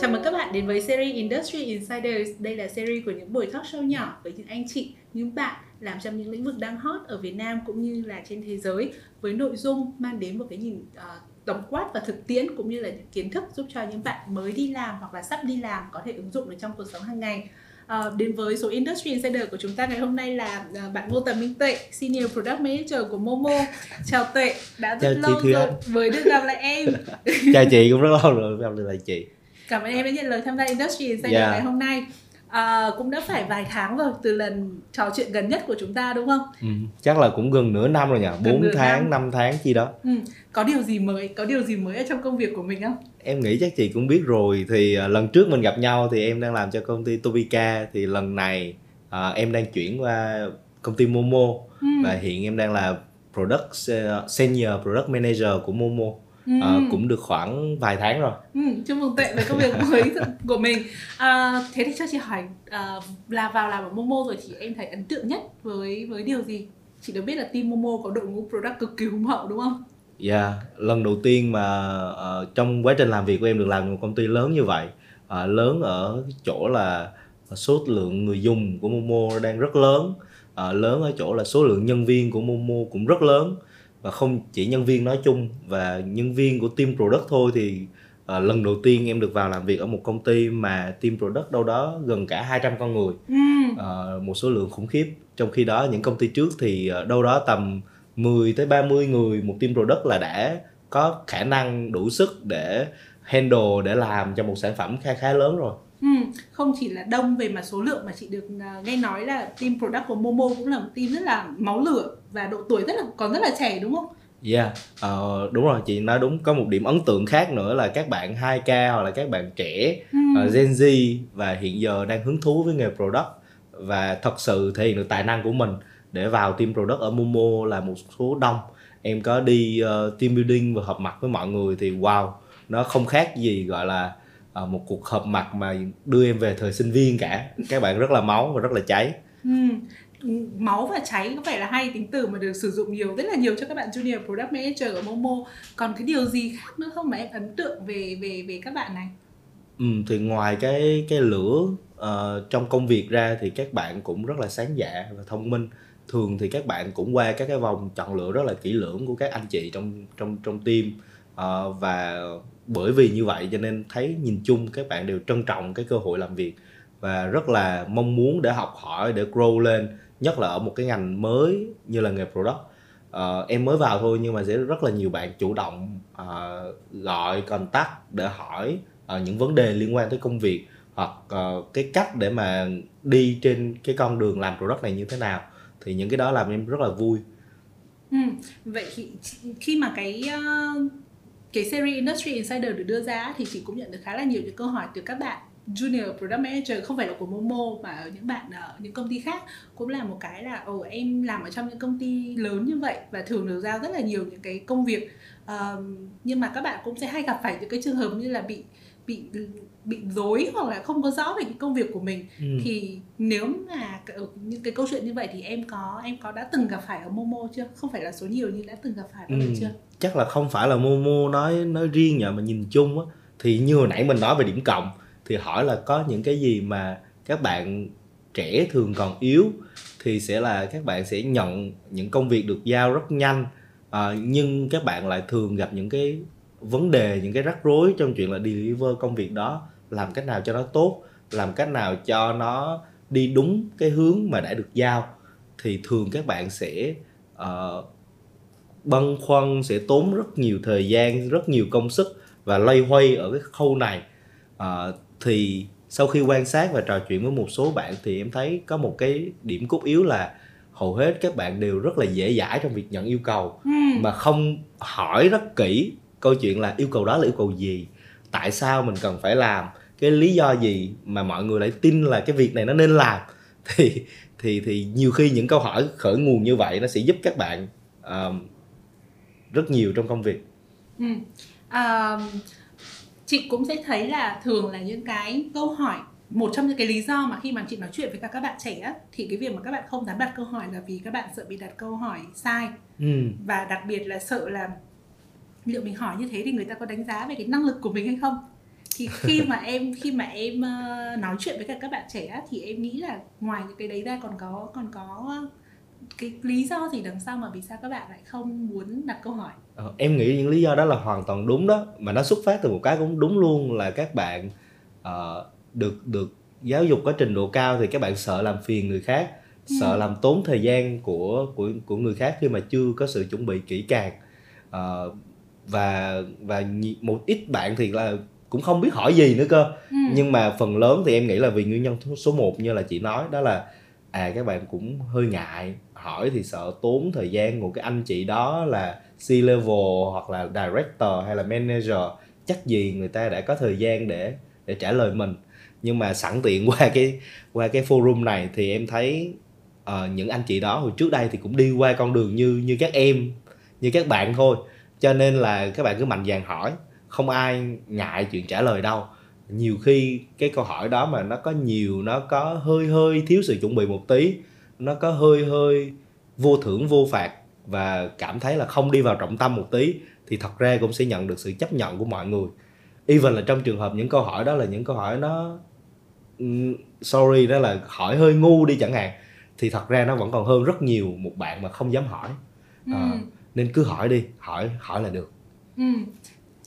Chào mừng các bạn đến với series Industry Insiders. Đây là series của những buổi talk show nhỏ với những anh chị, những bạn làm trong những lĩnh vực đang hot ở Việt Nam cũng như là trên thế giới với nội dung mang đến một cái nhìn uh, tổng quát và thực tiễn cũng như là những kiến thức giúp cho những bạn mới đi làm hoặc là sắp đi làm có thể ứng dụng được trong cuộc sống hàng ngày. Uh, đến với số Industry Insider của chúng ta ngày hôm nay là uh, bạn Ngô Tầm Minh Tuệ, Senior Product Manager của Momo. Chào Tuệ, đã rất Chào lâu rồi mới được gặp lại em. Chào chị cũng rất lâu rồi mới gặp lại chị. Cảm ơn em đã nhận lời tham gia Industry Insider Yeah. ngày hôm nay. À, cũng đã phải vài tháng rồi từ lần trò chuyện gần nhất của chúng ta đúng không? Ừ, chắc là cũng gần nửa năm rồi nhỉ, 4 nửa tháng, năm. 5 tháng chi đó. Ừ. Có điều gì mới, có điều gì mới ở trong công việc của mình không? Em nghĩ chắc chị cũng biết rồi thì à, lần trước mình gặp nhau thì em đang làm cho công ty Tobica thì lần này à, em đang chuyển qua công ty Momo Ừ. và hiện em đang là product se- senior product manager của Momo. Ừ. À, cũng được khoảng vài tháng rồi. Ừ, chúc mừng Tuệ với công việc mới của mình. À, thế thì cho chị hỏi à, là vào làm ở Momo rồi thì em thấy ấn tượng nhất với với điều gì? Chị được biết là team Momo có đội ngũ product cực kỳ hùng hậu đúng không? Yeah, lần đầu tiên mà ờ, trong quá trình làm việc của em được làm một công ty lớn như vậy Ờ, lớn ở chỗ là số lượng người dùng của Momo đang rất lớn Ờ, lớn ở chỗ là số lượng nhân viên của Momo cũng rất lớn và không chỉ nhân viên nói chung và nhân viên của team product thôi thì ờ, lần đầu tiên em được vào làm việc ở một công ty mà team product đâu đó gần cả 200 con người. Ừ. Ờ, một số lượng khủng khiếp. Trong khi đó những công ty trước thì ờ, đâu đó tầm 10 tới 30 người một team product là đã có khả năng đủ sức để handle để làm cho một sản phẩm khá khá lớn rồi. Ừ, không chỉ là đông về mặt số lượng mà chị được à, nghe nói là team product của Momo cũng là một team rất là máu lửa và độ tuổi rất là còn rất là trẻ đúng không? Yeah, ờ, đúng rồi chị nói đúng có một điểm ấn tượng khác nữa là các bạn 2K hoặc là các bạn trẻ Ừ. ờ, Gen Z và hiện giờ đang hứng thú với nghề product và thật sự thể hiện được tài năng của mình để vào team product ở Momo là một số đông em có đi ờ, team building và họp mặt với mọi người thì wow nó không khác gì gọi là ờ, một cuộc họp mặt mà đưa em về thời sinh viên cả các bạn rất là máu và rất là cháy Ừ. Máu và cháy có vẻ là hai tính từ mà được sử dụng nhiều rất là nhiều cho các bạn junior product manager ở Momo. Còn cái điều gì khác nữa không mà em ấn tượng về về về các bạn này? Ừ, thì ngoài cái cái lửa uh, trong công việc ra thì các bạn cũng rất là sáng dạ và thông minh thường thì các bạn cũng qua các cái vòng chọn lựa rất là kỹ lưỡng của các anh chị trong trong trong team uh, và bởi vì như vậy cho nên thấy nhìn chung các bạn đều trân trọng cái cơ hội làm việc và rất là mong muốn để học hỏi để grow lên nhất là ở một cái ngành mới như là nghề product. Uh, em mới vào thôi nhưng mà sẽ rất là nhiều bạn chủ động uh, gọi contact để hỏi uh, những vấn đề liên quan tới công việc hoặc uh, cái cách để mà đi trên cái con đường làm product này như thế nào. Thì những cái đó làm em rất là vui. Ừ. Vậy thì khi mà cái uh, cái series Industry Insider được đưa ra thì chị cũng nhận được khá là nhiều những câu hỏi từ các bạn junior product manager không phải là của Momo mà ở những bạn ở những công ty khác cũng là một cái là ồ em làm ở trong những công ty lớn như vậy và thường được giao rất là nhiều những cái công việc Ờm, nhưng mà các bạn cũng sẽ hay gặp phải những cái trường hợp như là bị bị bị dối hoặc là không có rõ về cái công việc của mình Ừ. thì nếu mà ở những cái câu chuyện như vậy thì em có em có đã từng gặp phải ở Momo chưa không phải là số nhiều nhưng đã từng gặp phải Ừ. chưa chắc là không phải là Momo nói nói riêng nhờ mà nhìn chung á thì như hồi nãy mình nói về điểm cộng thì hỏi là có những cái gì mà các bạn trẻ thường còn yếu thì sẽ là các bạn sẽ nhận những công việc được giao rất nhanh. À, nhưng các bạn lại thường gặp những cái vấn đề những cái rắc rối trong chuyện là deliver công việc đó. Làm cách nào cho nó tốt làm cách nào cho nó đi đúng cái hướng mà đã được giao. Thì thường các bạn sẽ ờ, uh, băn khoăn sẽ tốn rất nhiều thời gian rất nhiều công sức và loay hoay ở cái khâu này. Uh, thì sau khi quan sát và trò chuyện với một số bạn thì em thấy có một cái điểm cốt yếu là hầu hết các bạn đều rất là dễ dãi trong việc nhận yêu cầu ừ. mà không hỏi rất kỹ câu chuyện là yêu cầu đó là yêu cầu gì tại sao mình cần phải làm cái lý do gì mà mọi người lại tin là cái việc này nó nên làm thì thì thì nhiều khi những câu hỏi khởi nguồn như vậy nó sẽ giúp các bạn um, rất nhiều trong công việc Ừ. À, chị cũng sẽ thấy là thường là những cái câu hỏi một trong những cái lý do mà khi mà chị nói chuyện với các các bạn trẻ á, thì cái việc mà các bạn không dám đặt câu hỏi là vì các bạn sợ bị đặt câu hỏi sai ừ. và đặc biệt là sợ là liệu mình hỏi như thế thì người ta có đánh giá về cái năng lực của mình hay không thì khi mà em khi mà em uh, nói chuyện với cả các bạn trẻ thì em nghĩ là ngoài những cái đấy ra còn có còn có cái lý do gì đằng sau mà vì sao các bạn lại không muốn đặt câu hỏi ờ, em nghĩ những lý do đó là hoàn toàn đúng đó mà nó xuất phát từ một cái cũng đúng luôn là các bạn uh, được được giáo dục có trình độ cao thì các bạn sợ làm phiền người khác ừ. sợ làm tốn thời gian của của của người khác khi mà chưa có sự chuẩn bị kỹ càng uh, và và một ít bạn thì là cũng không biết hỏi gì nữa cơ ừ. nhưng mà phần lớn thì em nghĩ là vì nguyên nhân số 1 như là chị nói đó là à các bạn cũng hơi ngại hỏi thì sợ tốn thời gian của cái anh chị đó là C level hoặc là director hay là manager. Chắc gì người ta đã có thời gian để để trả lời mình. Nhưng mà sẵn tiện qua cái qua cái forum này thì em thấy uh, những anh chị đó hồi trước đây thì cũng đi qua con đường như như các em như các bạn thôi. Cho nên là các bạn cứ mạnh dạn hỏi không ai ngại chuyện trả lời đâu. Nhiều khi cái câu hỏi đó mà nó có nhiều nó có hơi hơi thiếu sự chuẩn bị một tí nó có hơi hơi vô thưởng vô phạt và cảm thấy là không đi vào trọng tâm một tí thì thật ra cũng sẽ nhận được sự chấp nhận của mọi người even là trong trường hợp những câu hỏi đó là những câu hỏi nó sorry đó là hỏi hơi ngu đi chẳng hạn thì thật ra nó vẫn còn hơn rất nhiều một bạn mà không dám hỏi à, ừ. nên cứ hỏi đi hỏi hỏi là được ừ.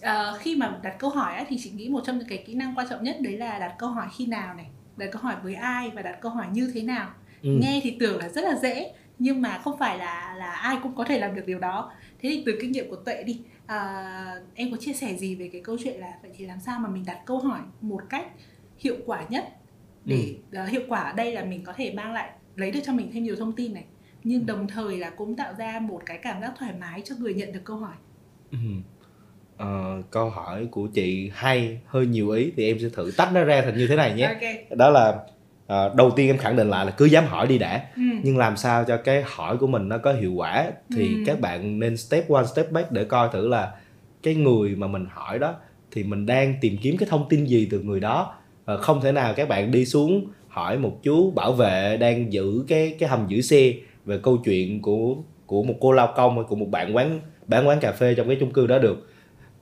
à, khi mà đặt câu hỏi á, thì chị nghĩ một trong những cái kỹ năng quan trọng nhất đấy là đặt câu hỏi khi nào này đặt câu hỏi với ai và đặt câu hỏi như thế nào ừ. nghe thì tưởng là rất là dễ nhưng mà không phải là là ai cũng có thể làm được điều đó thế thì từ kinh nghiệm của tuệ đi à, em có chia sẻ gì về cái câu chuyện là vậy thì làm sao mà mình đặt câu hỏi một cách hiệu quả nhất để ừ. uh, hiệu quả ở đây là mình có thể mang lại lấy được cho mình thêm nhiều thông tin này nhưng đồng thời là cũng tạo ra một cái cảm giác thoải mái cho người nhận được câu hỏi ừ. uh, câu hỏi của chị hay hơi nhiều ý thì em sẽ thử tách nó ra thành như thế này nhé okay. đó là uh, đầu tiên em khẳng định lại là cứ dám hỏi đi đã ừ. nhưng làm sao cho cái hỏi của mình nó có hiệu quả thì ừ. các bạn nên step one step back để coi thử là cái người mà mình hỏi đó thì mình đang tìm kiếm cái thông tin gì từ người đó uh, không thể nào các bạn đi xuống hỏi một chú bảo vệ đang giữ cái cái hầm giữ xe về câu chuyện của của một cô lao công hay của một bạn quán bán quán cà phê trong cái chung cư đó được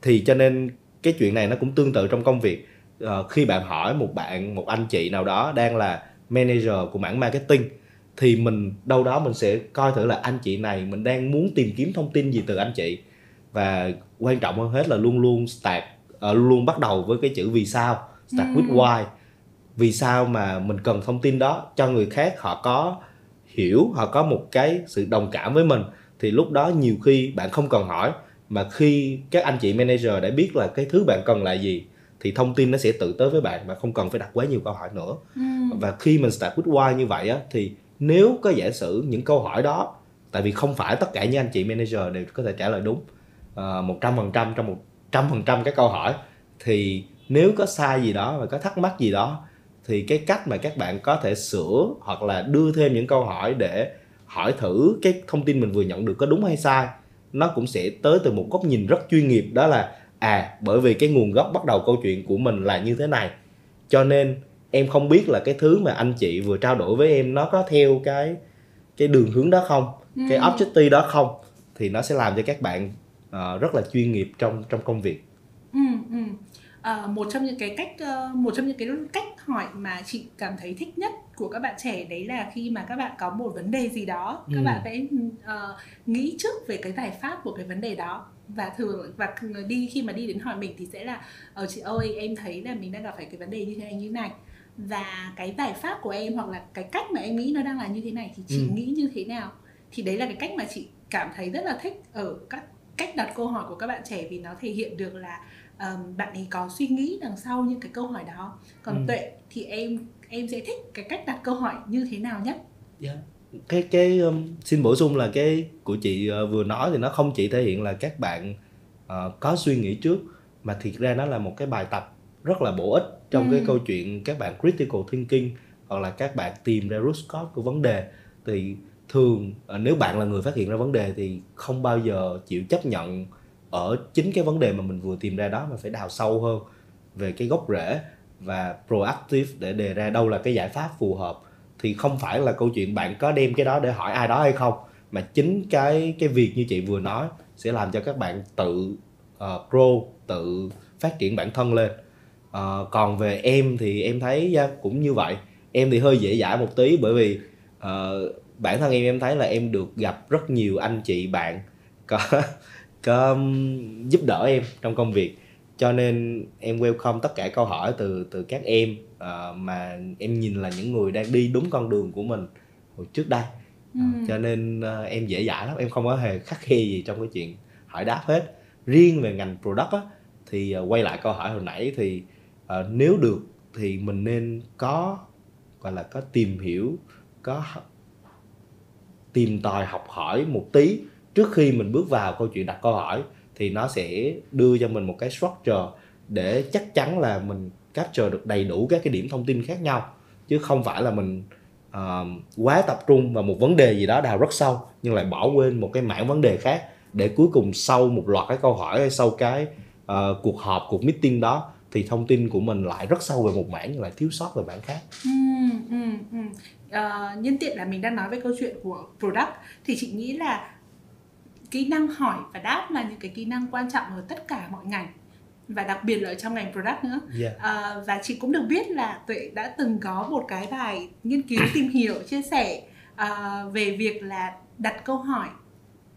thì cho nên cái chuyện này nó cũng tương tự trong công việc uh, khi bạn hỏi một bạn một anh chị nào đó đang là manager của mảng marketing thì mình đâu đó mình sẽ coi thử là anh chị này mình đang muốn tìm kiếm thông tin gì từ anh chị. Và quan trọng hơn hết là luôn luôn start uh, luôn bắt đầu với cái chữ vì sao start with why. Vì sao mà mình cần thông tin đó cho người khác họ có hiểu họ có một cái sự đồng cảm với mình. Thì lúc đó nhiều khi bạn không cần hỏi mà khi các anh chị manager đã biết là cái thứ bạn cần là gì thì thông tin nó sẽ tự tới với bạn mà không cần phải đặt quá nhiều câu hỏi nữa ừ. và khi mình start with why như vậy á thì nếu có giả sử những câu hỏi đó tại vì không phải tất cả những anh chị manager đều có thể trả lời đúng ờ, một trăm phần trăm trong một trăm phần trăm các câu hỏi thì nếu có sai gì đó và có thắc mắc gì đó thì cái cách mà các bạn có thể sửa hoặc là đưa thêm những câu hỏi để hỏi thử cái thông tin mình vừa nhận được có đúng hay sai nó cũng sẽ tới từ một góc nhìn rất chuyên nghiệp đó là à bởi vì cái nguồn gốc bắt đầu câu chuyện của mình là như thế này. Cho nên em không biết là cái thứ mà anh chị vừa trao đổi với em nó có theo cái cái đường hướng đó không? Ừ. cái objective đó không? Thì nó sẽ làm cho các bạn uh, rất là chuyên nghiệp trong trong công việc. Ừ, ừ. Uh, một trong những cái cách uh, một trong những cái cách hỏi mà chị cảm thấy thích nhất của các bạn trẻ đấy là khi mà các bạn có một vấn đề gì đó các ừ. bạn sẽ uh, nghĩ trước về cái giải pháp của cái vấn đề đó và thường và đi khi mà đi đến hỏi mình thì sẽ là ở chị ơi em thấy là mình đang gặp phải cái vấn đề như thế này như thế này và cái giải pháp của em hoặc là cái cách mà em nghĩ nó đang là như thế này thì chị ừ. nghĩ như thế nào thì đấy là cái cách mà chị cảm thấy rất là thích ở các cách đặt câu hỏi của các bạn trẻ vì nó thể hiện được là um, bạn ấy có suy nghĩ đằng sau những cái câu hỏi đó còn ừ. tuệ thì em em sẽ thích cái cách đặt câu hỏi như thế nào nhất yeah. Cái cái um, xin bổ sung là cái của chị uh, vừa nói thì nó không chỉ thể hiện là các bạn uh, có suy nghĩ trước mà thiệt ra nó là một cái bài tập rất là bổ ích trong ừ. cái câu chuyện các bạn critical thinking hoặc là các bạn tìm ra root cause của vấn đề thì thường uh, nếu bạn là người phát hiện ra vấn đề thì không bao giờ chịu chấp nhận ở chính cái vấn đề mà mình vừa tìm ra đó mà phải đào sâu hơn về cái gốc rễ và proactive để đề ra đâu là cái giải pháp phù hợp thì không phải là câu chuyện bạn có đem cái đó để hỏi ai đó hay không mà chính cái cái việc như chị vừa nói sẽ làm cho các bạn tự uh, grow tự phát triển bản thân lên. Uh, còn về em thì em thấy yeah, cũng như vậy. Em thì hơi dễ dãi một tí bởi vì uh, bản thân em em thấy là em được gặp rất nhiều anh chị bạn có có giúp đỡ em trong công việc. Cho nên em welcome tất cả câu hỏi từ từ các em uh, mà em nhìn là những người đang đi đúng con đường của mình hồi trước đây ừ. uh, cho nên uh, em dễ dãi lắm em không có hề khắc khe gì trong cái chuyện hỏi đáp hết riêng về ngành product á, thì uh, quay lại câu hỏi hồi nãy thì uh, nếu được thì mình nên có gọi là có tìm hiểu có tìm tòi học hỏi một tí trước khi mình bước vào câu chuyện đặt câu hỏi thì nó sẽ đưa cho mình một cái structure để chắc chắn là mình capture được đầy đủ các cái điểm thông tin khác nhau chứ không phải là mình uh, quá tập trung vào một vấn đề gì đó đào rất sâu nhưng lại bỏ quên một cái mảng vấn đề khác để cuối cùng sau một loạt cái câu hỏi hay sau cái uh, cuộc họp cuộc meeting đó thì thông tin của mình lại rất sâu về một mảng nhưng lại thiếu sót về mảng khác. Ừ, ừ, ừ. Uh, nhân tiện là mình đang nói về câu chuyện của product thì chị nghĩ là kỹ năng hỏi và đáp là những cái kỹ năng quan trọng ở tất cả mọi ngành và đặc biệt là ở trong ngành product nữa yeah. à, và chị cũng được biết là tuệ đã từng có một cái bài nghiên cứu tìm hiểu chia sẻ uh, về việc là đặt câu hỏi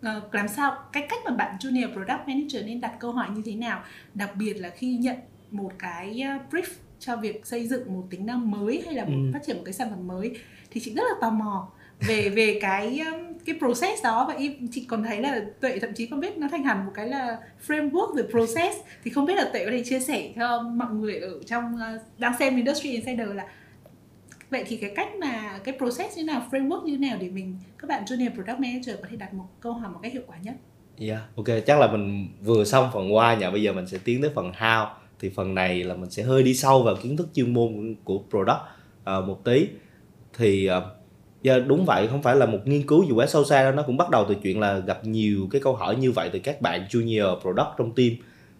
uh, làm sao cái cách mà bạn junior product manager nên đặt câu hỏi như thế nào đặc biệt là khi nhận một cái brief cho việc xây dựng một tính năng mới hay là một, ừ. phát triển một cái sản phẩm mới thì chị rất là tò mò về về cái um, cái process đó và chị còn thấy là tuệ thậm chí còn biết nó thành hẳn một cái là framework về process. Thì không biết là tuệ có thể chia sẻ cho mọi người ở trong uh, đang xem industry insider là vậy thì cái cách mà cái process như nào framework như nào để mình các bạn junior product manager có thể đặt một câu hỏi một cách hiệu quả nhất? Yeah, ok, chắc là mình vừa xong phần why nhỉ, bây giờ mình sẽ tiến tới phần how. Thì phần này là mình sẽ hơi đi sâu vào kiến thức chuyên môn của product uh, một tí. Thì uh, Dạ đúng vậy, không phải là một nghiên cứu gì quá sâu xa đâu, nó cũng bắt đầu từ chuyện là gặp nhiều cái câu hỏi như vậy từ các bạn junior product trong team.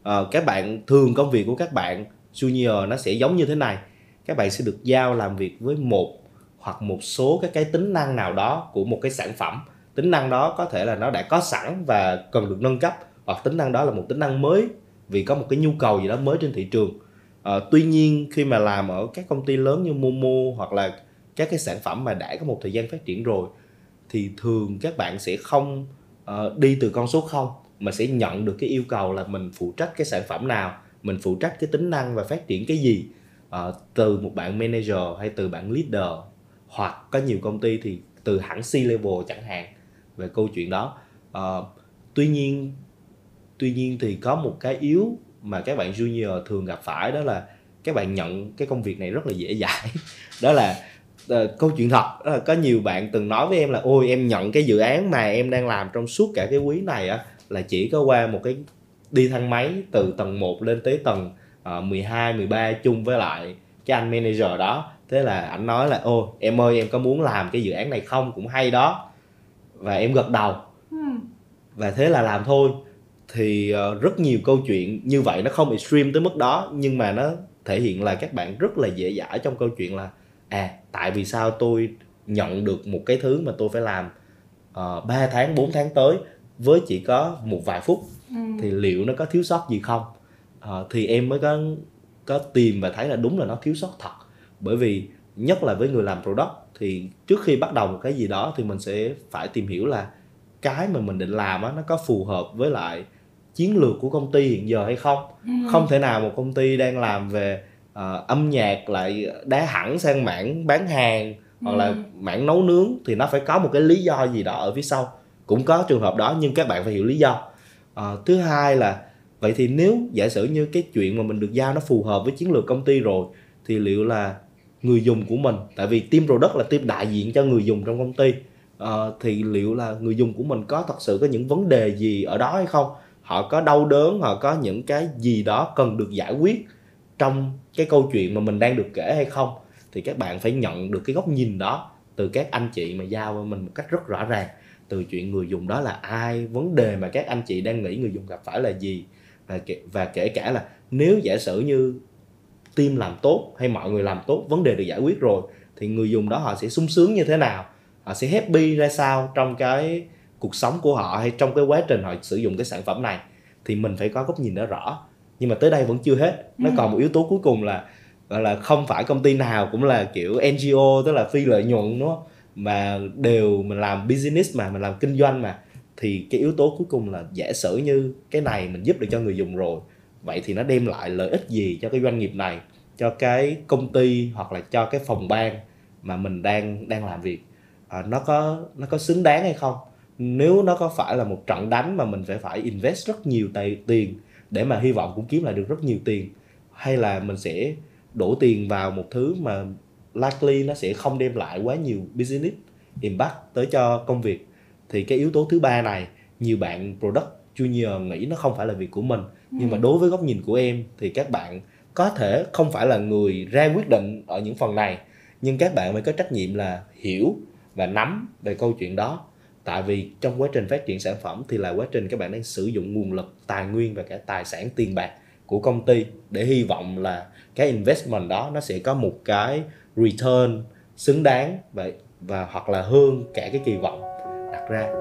À, các bạn thường công việc của các bạn junior nó sẽ giống như thế này. Các bạn sẽ được giao làm việc với một hoặc một số các cái tính năng nào đó của một cái sản phẩm. Tính năng đó có thể là nó đã có sẵn và cần được nâng cấp hoặc tính năng đó là một tính năng mới vì có một cái nhu cầu gì đó mới trên thị trường. À, tuy nhiên khi mà làm ở các công ty lớn như Momo hoặc là các cái sản phẩm mà đã có một thời gian phát triển rồi thì thường các bạn sẽ không uh, đi từ con số 0 mà sẽ nhận được cái yêu cầu là mình phụ trách cái sản phẩm nào mình phụ trách cái tính năng và phát triển cái gì. Uh, từ một bạn manager hay từ bạn leader hoặc có nhiều công ty thì từ hãng C level chẳng hạn về câu chuyện đó. Uh, tuy nhiên tuy nhiên thì có một cái yếu mà các bạn junior thường gặp phải đó là các bạn nhận cái công việc này rất là dễ dãi. Đó là uh, câu chuyện thật. Là có nhiều bạn từng nói với em là ôi em nhận cái dự án mà em đang làm trong suốt cả cái quý này á là chỉ có qua một cái đi thang máy từ tầng 1 lên tới tầng uh, 12, 13 chung với lại cái anh manager đó. Thế là anh nói là ô em ơi em có muốn làm cái dự án này không? Cũng hay đó. Và em gật đầu. Ừ. và thế là làm thôi. Thì uh, rất nhiều câu chuyện như vậy nó không extreme tới mức đó nhưng mà nó thể hiện là các bạn rất là dễ dãi trong câu chuyện là à tại vì sao tôi nhận được một cái thứ mà tôi phải làm uh, ờ, 3 tháng 4 tháng tới với chỉ có một vài phút ừ. thì liệu nó có thiếu sót gì không uh, thì em mới có có tìm và thấy là đúng là nó thiếu sót thật bởi vì nhất là với người làm product thì trước khi bắt đầu một cái gì đó thì mình sẽ phải tìm hiểu là cái mà mình định làm á nó có phù hợp với lại chiến lược của công ty hiện giờ hay không ừ. không thể nào một công ty đang làm về uh, âm nhạc lại đá hẳn sang mảng bán hàng hoặc là ừ. mảng nấu nướng thì nó phải có một cái lý do gì đó ở phía sau. Cũng có trường hợp đó nhưng các bạn phải hiểu lý do. Uh, thứ hai là vậy thì nếu giả sử như cái chuyện mà mình được giao nó phù hợp với chiến lược công ty rồi thì liệu là người dùng của mình tại vì team product là team đại diện cho người dùng trong công ty uh, thì liệu là người dùng của mình có thật sự có những vấn đề gì ở đó hay không? Họ có đau đớn họ có những cái gì đó cần được giải quyết trong cái câu chuyện mà mình đang được kể hay không thì các bạn phải nhận được cái góc nhìn đó từ các anh chị mà giao với mình một cách rất rõ ràng. Từ chuyện người dùng đó là ai vấn đề mà các anh chị đang nghĩ người dùng gặp phải là gì và kể, và kể cả là nếu giả sử như team làm tốt hay mọi người làm tốt vấn đề được giải quyết rồi thì người dùng đó họ sẽ sung sướng như thế nào? Họ sẽ happy ra sao trong cái cuộc sống của họ hay trong cái quá trình họ sử dụng cái sản phẩm này? Thì mình phải có góc nhìn đó rõ nhưng mà tới đây vẫn chưa hết. Nó Ừ. còn một yếu tố cuối cùng là gọi là không phải công ty nào cũng là kiểu NGO tức là phi lợi nhuận đúng không? Mà đều mình làm business mà mình làm kinh doanh mà. Thì cái yếu tố cuối cùng là giả sử như cái này mình giúp được cho người dùng rồi vậy thì nó đem lại lợi ích gì cho cái doanh nghiệp này cho cái công ty hoặc là cho cái phòng ban mà mình đang đang làm việc? À, nó có nó có xứng đáng hay không? Nếu nó có phải là một trận đánh mà mình phải phải invest rất nhiều tài, tiền để mà hy vọng cũng kiếm lại được rất nhiều tiền. Hay là mình sẽ đổ tiền vào một thứ mà likely nó sẽ không đem lại quá nhiều business impact tới cho công việc. Thì cái yếu tố thứ ba này nhiều bạn product junior nghĩ nó không phải là việc của mình. Nhưng mà đối với góc nhìn của em thì các bạn có thể không phải là người ra quyết định ở những phần này nhưng các bạn phải có trách nhiệm là hiểu và nắm về câu chuyện đó tại vì trong quá trình phát triển sản phẩm thì là quá trình các bạn đang sử dụng nguồn lực tài nguyên và cả tài sản tiền bạc của công ty để hy vọng là cái investment đó nó sẽ có một cái return xứng đáng và và hoặc là hơn cả cái kỳ vọng đặt ra.